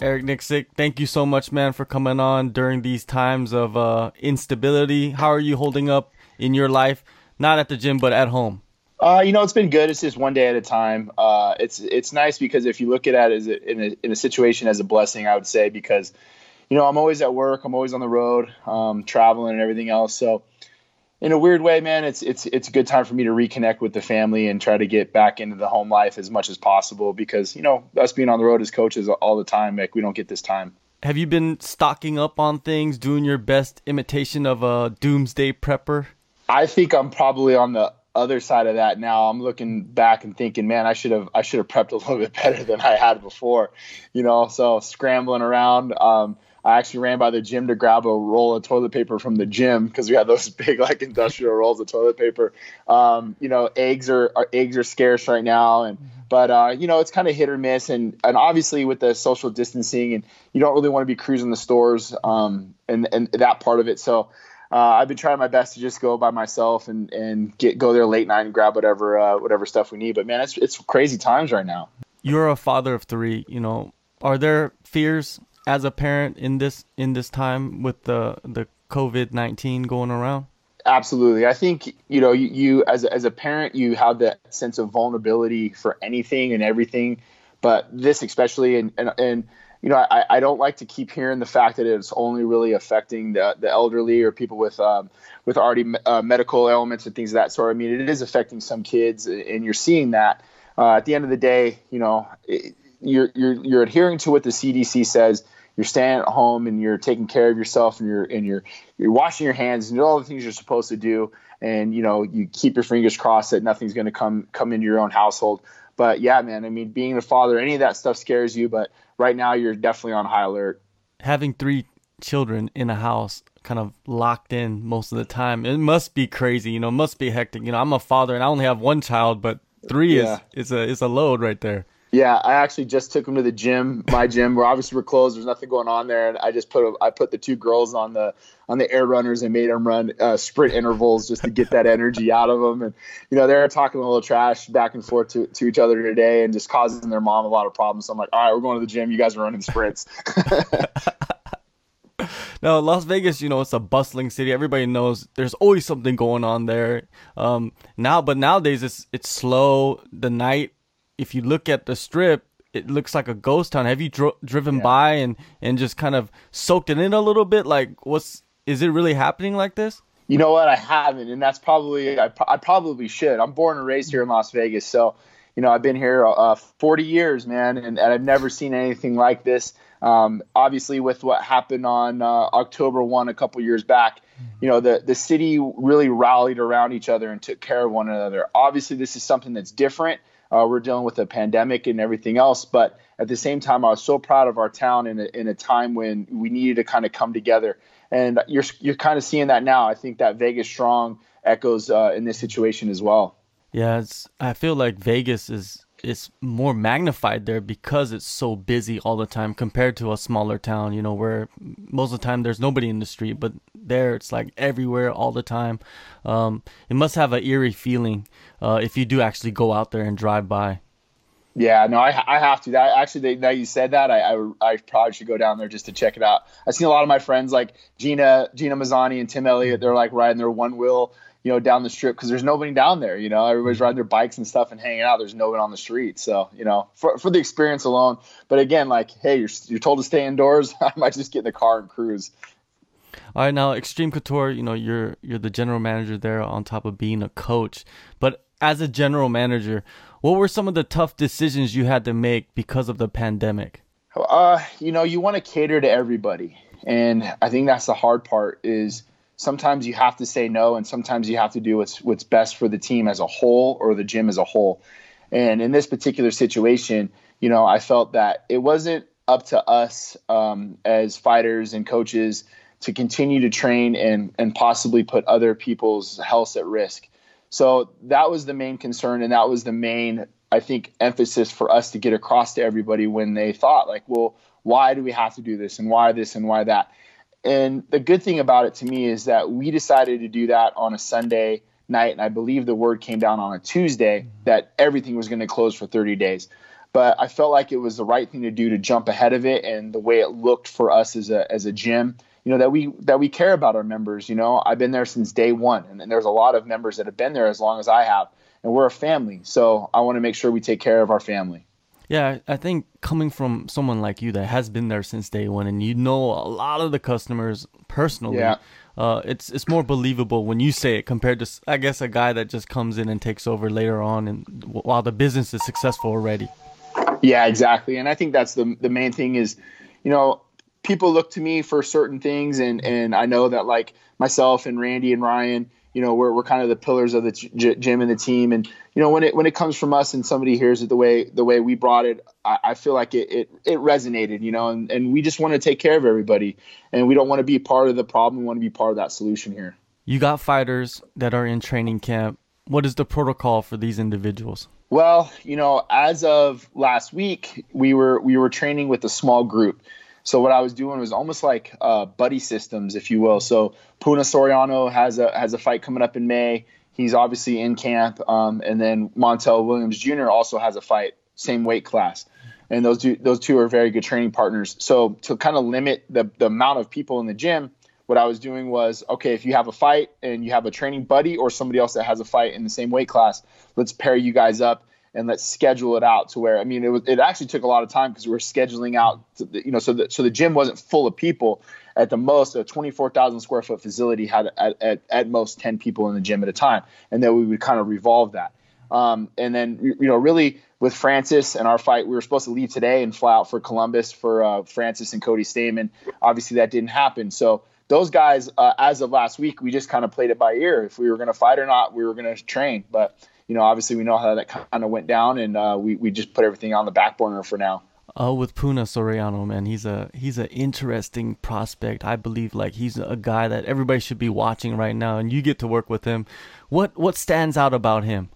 Eric Nicksick, thank you so much, man, for coming on during these times of uh, instability. How are you holding up in your life? Not at the gym, but at home. Uh, you know, it's been good. It's just one day at a time. Uh, it's it's nice because if you look at it as a, in, a, in a situation as a blessing, I would say because, you know, I'm always at work. I'm always on the road, um, traveling and everything else. So, in a weird way, man, it's it's it's a good time for me to reconnect with the family and try to get back into the home life as much as possible because you know us being on the road as coaches all the time, like we don't get this time. Have you been stocking up on things, doing your best imitation of a doomsday prepper? I think I'm probably on the other side of that now. I'm looking back and thinking, man, I should have I should have prepped a little bit better than I had before, you know. So scrambling around. Um, I actually ran by the gym to grab a roll of toilet paper from the gym because we had those big like industrial rolls of toilet paper. Um, you know, eggs are, are, eggs are scarce right now, and but uh, you know it's kind of hit or miss, and and obviously with the social distancing, and you don't really want to be cruising the stores, um, and and that part of it. So. Uh, I've been trying my best to just go by myself and, and get go there late night and grab whatever uh, whatever stuff we need. But man, it's it's crazy times right now. You're a father of three. You know, are there fears as a parent in this in this time with the the COVID nineteen going around? Absolutely. I think you know you, you as as a parent you have that sense of vulnerability for anything and everything, but this especially and and, and you know I, I don't like to keep hearing the fact that it's only really affecting the, the elderly or people with um, with already uh, medical ailments and things of that sort. I mean it is affecting some kids and you're seeing that. Uh, at the end of the day, you know it, you're you're you're adhering to what the CDC says you're staying at home and you're taking care of yourself and you're and you're you're washing your hands and all the things you're supposed to do. And you know you keep your fingers crossed that nothing's going to come come into your own household. But yeah man i mean being a father any of that stuff scares you but right now you're definitely on high alert. Having three children in a house kind of locked in most of the time it must be crazy you know must be hectic. You know i'm a father and i only have one child but three yeah. is is a is a load right there yeah, I actually just took him to the gym, my gym. Where obviously we're closed. There's nothing going on there, and I just put a, I put the two girls on the on the air runners and made them run uh, sprint intervals just to get that energy out of them. And you know they're talking a little trash back and forth to, to each other today, and just causing their mom a lot of problems. So I'm like, all right, we're going to the gym. You guys are running sprints. now las vegas you know it's a bustling city everybody knows there's always something going on there um now but nowadays it's it's slow the night if you look at the strip, it looks like a ghost town. Have you dro- driven yeah. by and and just kind of soaked it in a little bit? Like, what's is it really happening like this? You know what? I haven't, and that's probably I, I probably should. I'm born and raised here in Las Vegas, so you know I've been here uh, 40 years, man, and, and I've never seen anything like this. Um, obviously, with what happened on uh, October 1 a couple years back, you know the the city really rallied around each other and took care of one another. Obviously, this is something that's different. Uh, we're dealing with a pandemic and everything else, but at the same time, I was so proud of our town in a, in a time when we needed to kind of come together. And you're you're kind of seeing that now. I think that Vegas strong echoes uh, in this situation as well. Yeah. I feel like Vegas is is more magnified there because it's so busy all the time compared to a smaller town. You know, where most of the time there's nobody in the street, but there it's like everywhere all the time. Um, it must have an eerie feeling uh, if you do actually go out there and drive by. Yeah, no, I, I have to. That actually, now you said that, I, I, I probably should go down there just to check it out. I've seen a lot of my friends like Gina Gina Mazany and Tim Elliott. They're like riding their one wheel, you know, down the strip because there's nobody down there. You know, everybody's riding their bikes and stuff and hanging out. There's no one on the street. So you know, for for the experience alone. But again, like, hey, you're you're told to stay indoors. I might just get in the car and cruise. All right, now Extreme Couture, you know, you're you're the general manager there on top of being a coach. But as a general manager, what were some of the tough decisions you had to make because of the pandemic? Uh, you know, you want to cater to everybody. And I think that's the hard part is sometimes you have to say no and sometimes you have to do what's what's best for the team as a whole or the gym as a whole. And in this particular situation, you know, I felt that it wasn't up to us um, as fighters and coaches to continue to train and and possibly put other people's health at risk. So that was the main concern, and that was the main, I think, emphasis for us to get across to everybody when they thought, like, well, why do we have to do this, and why this, and why that? And the good thing about it to me is that we decided to do that on a Sunday night, and I believe the word came down on a Tuesday mm-hmm. that everything was going to close for 30 days. but I felt like it was the right thing to do to jump ahead of it and the way it looked for us as a as a gym. You know that we that we care about our members. You know, I've been there since day one, and, and there's a lot of members that have been there as long as I have, and we're a family. So I want to make sure we take care of our family. Yeah, I think coming from someone like you that has been there since day one, and you know a lot of the customers personally. Yeah. Uh, it's it's more believable when you say it compared to I guess a guy that just comes in and takes over later on and while the business is successful already. Yeah, exactly. And I think that's the the main thing is, you know, people look to me for certain things, and and I know that like myself and Randy and Ryan, you know, we're we're kind of the pillars of the gym and the team, and you know, when it when it comes from us and somebody hears it the way the way we brought it, I, I feel like it, it it resonated, you know, and and we just want to take care of everybody, and we don't want to be part of the problem. We want to be part of that solution here. You got fighters that are in training camp. What is the protocol for these individuals? Well, you know, as of last week, we were we were training with a small group. So what I was doing was almost like uh, buddy systems, if you will. So Puna Soriano has a has a fight coming up in May. He's obviously in camp, um, and then Montel Williams Jr. also has a fight, same weight class, and those two those two are very good training partners. So to kind of limit the the amount of people in the gym, what I was doing was okay, if you have a fight and you have a training buddy or somebody else that has a fight in the same weight class, let's pair you guys up and let's schedule it out to where I mean it was it actually took a lot of time because we were scheduling out the, you know so the so the gym wasn't full of people at the most a 24,000 square foot facility had at, at, at most 10 people in the gym at a time and then we would kind of revolve that um, and then you know really with Francis and our fight we were supposed to leave today and fly out for Columbus for uh, Francis and Cody Stamann obviously that didn't happen so those guys, uh, as of last week, we just kind of played it by ear. If we were going to fight or not, we were going to train. But you know, obviously, we know how that kind of went down, and uh, we we just put everything on the back burner for now. Oh, with Puna Soriano, man, he's a he's an interesting prospect. I believe like he's a guy that everybody should be watching right now, and you get to work with him. What what stands out about him?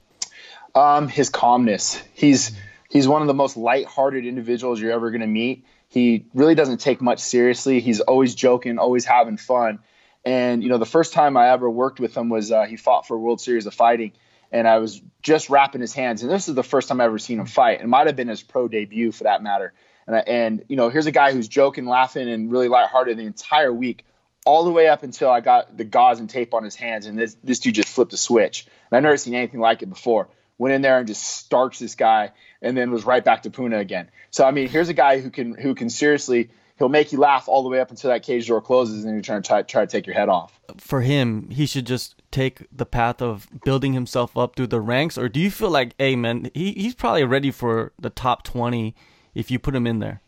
Um, his calmness. He's he's one of the most light-hearted individuals you're ever going to meet he really doesn't take much seriously. He's always joking, always having fun. And you know, the first time I ever worked with him was uh, he fought for a World Series of Fighting, and I was just wrapping his hands. And this is the first time I ever seen him fight. It might have been his pro debut, for that matter. And, I, and you know, here's a guy who's joking, laughing, and really lighthearted the entire week, all the way up until I got the gauze and tape on his hands, and this this dude just flipped a switch. And I've never seen anything like it before. Went in there and just starched this guy and then was right back to Puna again. So I mean, here's a guy who can who can seriously he'll make you laugh all the way up until that cage door closes and you're trying to try, try to take your head off. For him, he should just take the path of building himself up through the ranks, or do you feel like, hey man, he, he's probably ready for the top twenty if you put him in there?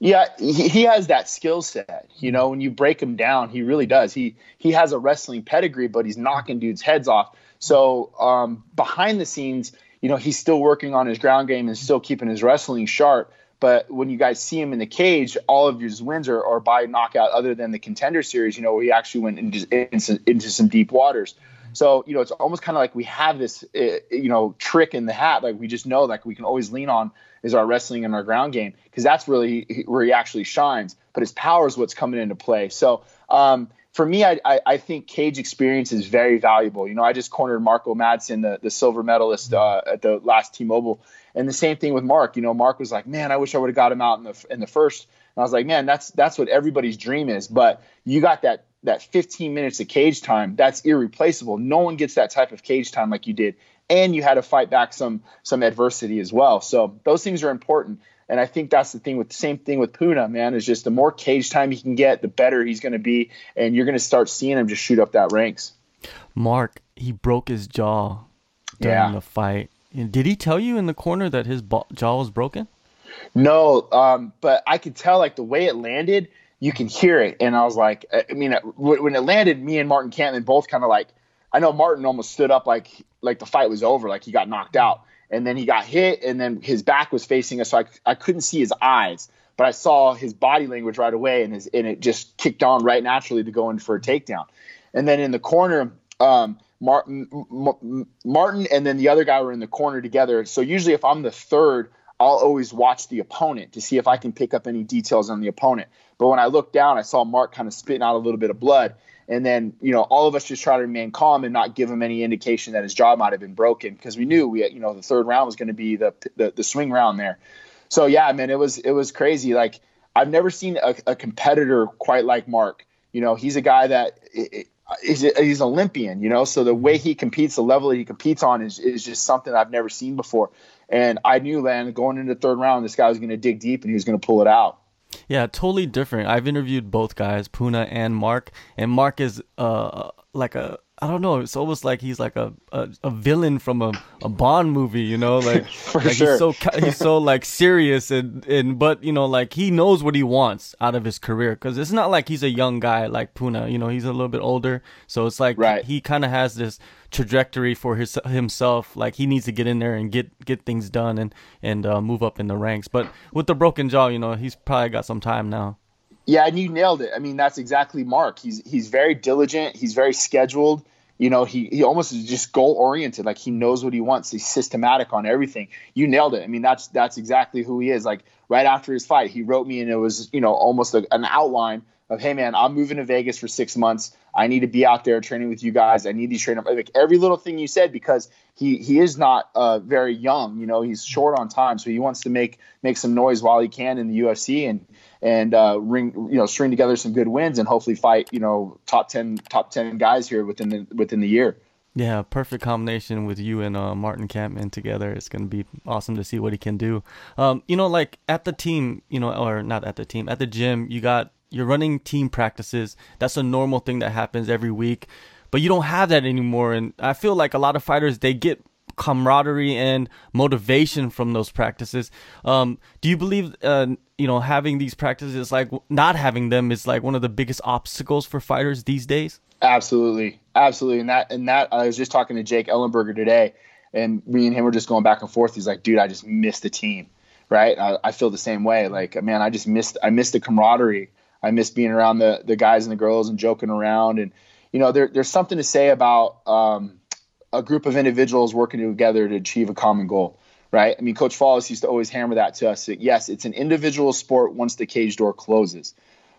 Yeah, he, he has that skill set. You know, when you break him down, he really does. He he has a wrestling pedigree, but he's knocking dudes' heads off. So um, behind the scenes, you know, he's still working on his ground game and still keeping his wrestling sharp. But when you guys see him in the cage, all of his wins are, are by knockout, other than the contender series, you know, where he actually went into, into, into some deep waters. So, you know, it's almost kind of like we have this, uh, you know, trick in the hat. Like we just know, like we can always lean on is our wrestling and our ground game because that's really where he actually shines. But his power is what's coming into play. So, um, for me, I, I, I, think cage experience is very valuable. You know, I just cornered Marco Madsen, the, the silver medalist uh, at the last T-Mobile, and the same thing with Mark. You know, Mark was like, "Man, I wish I would have got him out in the in the first. And I was like, "Man, that's that's what everybody's dream is." But you got that that 15 minutes of cage time. That's irreplaceable. No one gets that type of cage time like you did, and you had to fight back some some adversity as well. So those things are important. And I think that's the thing with the same thing with Puna, man, is just the more cage time he can get, the better he's going to be. And you're going to start seeing him just shoot up that ranks. Mark, he broke his jaw during yeah. the fight. Did he tell you in the corner that his jaw was broken? No, um, but I could tell like the way it landed, you can hear it. And I was like, I mean, when it landed, me and Martin Kampmann both kind of like, I know Martin almost stood up like like the fight was over, like he got knocked out and then he got hit, and then his back was facing us, so I, I couldn't see his eyes, but I saw his body language right away, and his and it just kicked on right naturally to go in for a takedown, and then in the corner, um, Martin, Martin, and then the other guy were in the corner together. So usually, if I'm the third, I'll always watch the opponent to see if I can pick up any details on the opponent. But when I looked down, I saw Mark kind of spitting out a little bit of blood, and then you know all of us just try to remain calm and not give him any indication that his jaw might have been broken because we knew we you know the third round was going to be the, the, the swing round there. So yeah, man, it was it was crazy. Like I've never seen a, a competitor quite like Mark. You know, he's a guy that is he's Olympian. You know, so the way he competes, the level that he competes on is is just something I've never seen before. And I knew, man, going into the third round, this guy was going to dig deep and he was going to pull it out. Yeah, totally different. I've interviewed both guys, Puna and Mark, and Mark is uh like a I don't know. It's almost like he's like a, a, a villain from a, a Bond movie, you know, like, like sure. he's so he's so like serious and and but you know like he knows what he wants out of his career because it's not like he's a young guy like Puna, you know, he's a little bit older, so it's like right. he kind of has this trajectory for his himself. Like he needs to get in there and get get things done and and uh, move up in the ranks. But with the broken jaw, you know, he's probably got some time now. Yeah, and you nailed it. I mean, that's exactly Mark. He's he's very diligent. He's very scheduled. You know, he he almost is just goal oriented. Like he knows what he wants. He's systematic on everything. You nailed it. I mean, that's that's exactly who he is. Like right after his fight, he wrote me and it was you know almost a, an outline of hey man, I'm moving to Vegas for six months. I need to be out there training with you guys. I need these training like every little thing you said because he he is not uh, very young. You know, he's short on time, so he wants to make make some noise while he can in the UFC and and uh, ring you know string together some good wins and hopefully fight you know top ten top ten guys here within the within the year. Yeah, perfect combination with you and uh, Martin Kampmann together. It's going to be awesome to see what he can do. Um, you know, like at the team, you know, or not at the team, at the gym, you got you're running team practices. That's a normal thing that happens every week, but you don't have that anymore. And I feel like a lot of fighters they get camaraderie and motivation from those practices. Um, do you believe, uh, you know, having these practices, like not having them, is like one of the biggest obstacles for fighters these days? Absolutely, absolutely. And that, and that, I was just talking to Jake Ellenberger today, and me and him were just going back and forth. He's like, "Dude, I just missed the team." Right? I, I feel the same way. Like, man, I just missed, I missed the camaraderie. I miss being around the the guys and the girls and joking around. And you know, there, there's something to say about um, a group of individuals working together to achieve a common goal, right? I mean, Coach Follis used to always hammer that to us. That, yes, it's an individual sport once the cage door closes.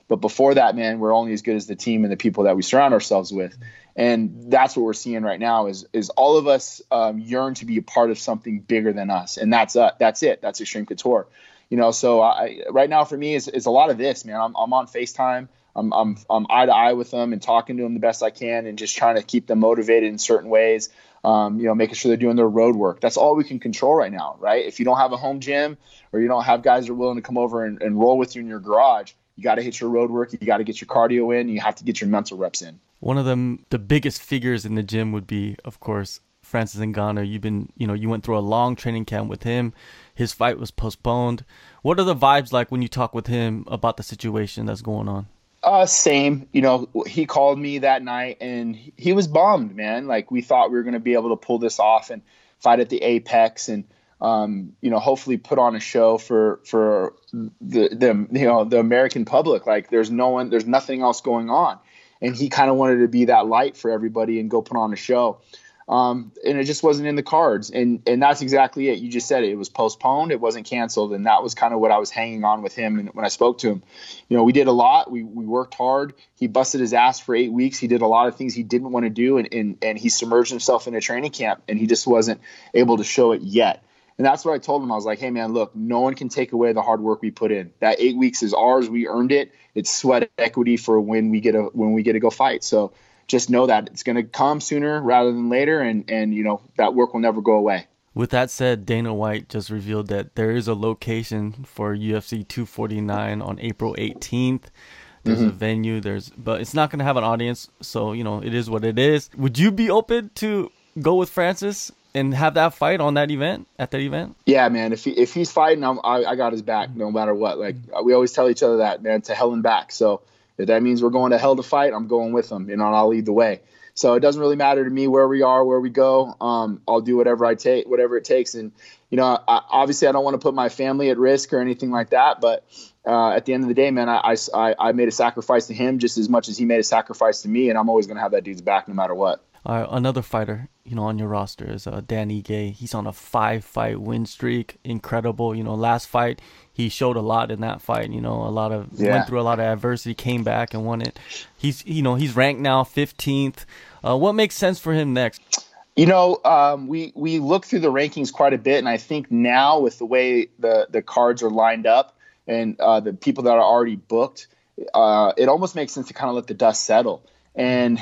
But before that, man, we're only as good as the team and the people that we surround ourselves with. And that's what we're seeing right now is is all of us um, yearn to be a part of something bigger than us, and that's uh, that's it. That's Extreme Couture you know, so I, right now for me is, is a lot of this, man. I'm, I'm on FaceTime. I'm, I'm, I'm eye to eye with them and talking to them the best I can and just trying to keep them motivated in certain ways. Um, you know, making sure they're doing their road work. That's all we can control right now, right? If you don't have a home gym or you don't have guys that are willing to come over and, and roll with you in your garage, you got to hit your road work. You got to get your cardio in. You have to get your mental reps in. One of them, the biggest figures in the gym would be, of course, Francis Ngannou. You've been, you know, you went through a long training camp with him. His fight was postponed. What are the vibes like when you talk with him about the situation that's going on? Uh, same. You know, he called me that night and he was bummed, man. Like we thought we were going to be able to pull this off and fight at the Apex and um, you know, hopefully put on a show for for the the you know the American public. Like there's no one, there's nothing else going on, and he kind of wanted to be that light for everybody and go put on a show. Um, and it just wasn't in the cards. And and that's exactly it. You just said it. It was postponed. It wasn't canceled. And that was kind of what I was hanging on with him. And when I spoke to him, you know, we did a lot. We we worked hard. He busted his ass for eight weeks. He did a lot of things he didn't want to do, and and, and he submerged himself in a training camp, and he just wasn't able to show it yet. And that's what I told him. I was like, hey, man, look, no one can take away the hard work we put in. That eight weeks is ours. We earned it. It's sweat equity for when we get a when we get to go fight. So just know that it's going to come sooner rather than later, and and you know that work will never go away. With that said, Dana White just revealed that there is a location for UFC 249 on April 18th. There's mm-hmm. a venue. There's, but it's not going to have an audience, so you know it is what it is. Would you be open to go with Francis and have that fight on that event at that event? Yeah, man. If he, if he's fighting, I'm, I, I got his back no matter what. Like we always tell each other that, man, to hell and back. So if that means we're going to hell to fight, I'm going with them, you know, and I'll lead the way. So it doesn't really matter to me where we are, where we go. Um, I'll do whatever I take, whatever it takes. And you know, I, obviously, I don't want to put my family at risk or anything like that. But uh, at the end of the day, man, I, I, I made a sacrifice to him just as much as he made a sacrifice to me, and I'm always to have that dude's back no matter what. Uh, another fighter, you know, on your roster is uh, Dan Ige. He's on a five fight win streak. Incredible. You know, last fight he showed a lot in that fight. You know, a lot of yeah. went through a lot of adversity, came back and won it. He's you know he's ranked now 15th. Uh, what makes sense for him next? You know, um, we we look through the rankings quite a bit, and I think now with the way the the cards are lined up and uh, the people that are already booked, uh, it almost makes sense to kind of let the dust settle. And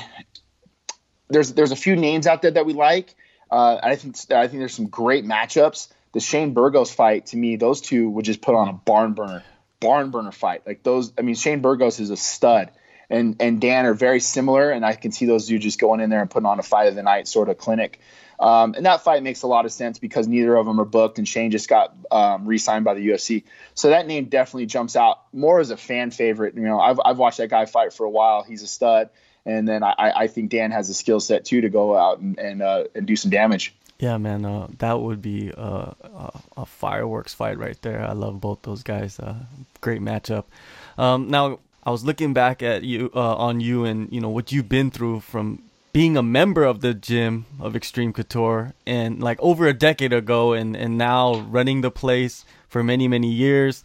there's there's a few names out there that we like. Uh, I think I think there's some great matchups. The Shane Burgos fight to me, those two would just put on a barn burner, barn burner fight. Like those, I mean, Shane Burgos is a stud, and and Dan are very similar, and I can see those dudes just going in there and putting on a fight of the night sort of clinic. Um, and that fight makes a lot of sense because neither of them are booked, and Shane just got um, re-signed by the UFC. So that name definitely jumps out more as a fan favorite. You know, I've I've watched that guy fight for a while. He's a stud and then I, I think Dan has a skill set too to go out and and, uh, and do some damage. Yeah, man, uh, that would be a, a, a, fireworks fight right there. I love both those guys. Uh, great matchup. Um, now, I was looking back at you uh, on you and you know what you've been through from being a member of the gym of Extreme Couture and like over a decade ago, and and now running the place for many many years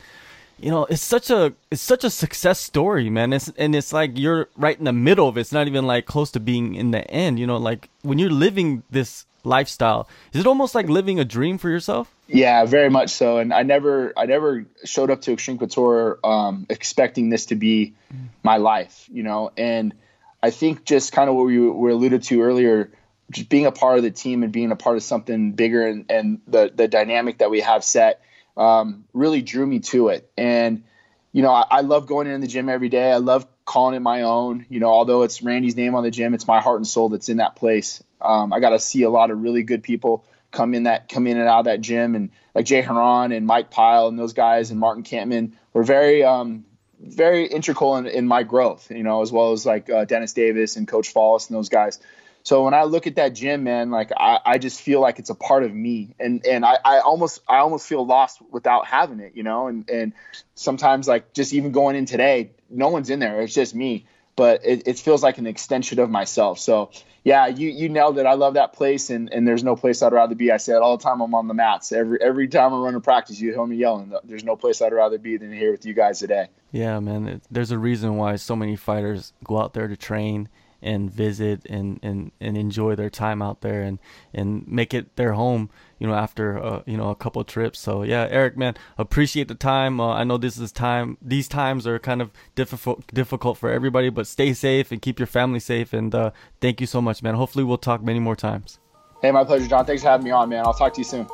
you know it's such a it's such a success story man it's and it's like you're right in the middle of it it's not even like close to being in the end you know like when you're living this lifestyle is it almost like living a dream for yourself yeah very much so and i never i never showed up to extreme couture um, expecting this to be my life you know and i think just kind of what we were alluded to earlier just being a part of the team and being a part of something bigger and, and the the dynamic that we have set um, really drew me to it. And, you know, I, I, love going in the gym every day. I love calling it my own. You know, although it's Randy's name on the gym, it's my heart and soul that's in that place. Um, I got to see a lot of really good people come in that come in and out of that gym, and like Jay Hieron and Mike Pyle and those guys and Martin Kampmann were very um, very integral in, in, my growth. You know, as well as like uh, Dennis Davis and Coach Follis and those guys. So when I look at that gym, man, like I, I just feel like it's a part of me, and and I, I almost I almost feel lost without having it, you know. And and sometimes like just even going in today, no one's in there. It's just me, but it, it feels like an extension of myself. So yeah, you you nailed it. I love that place, and and there's no place I'd rather be. I say it all the time. I'm on the mats every every time I run a practice. You hear me yelling. There's no place I'd rather be than here with you guys today. Yeah, man. There's a reason why so many fighters go out there to train and visit and, and, and enjoy their time out there and, and make it their home, you know, after, uh, you know, a couple trips. So yeah, Eric, man, appreciate the time. Uh, I know this is time, these times are kind of difficult, difficult for everybody, but stay safe and keep your family safe. And, uh, thank you so much, man. Hopefully we'll talk many more times. Hey, my pleasure, John. Thanks for having me on, man. I'll talk to you soon.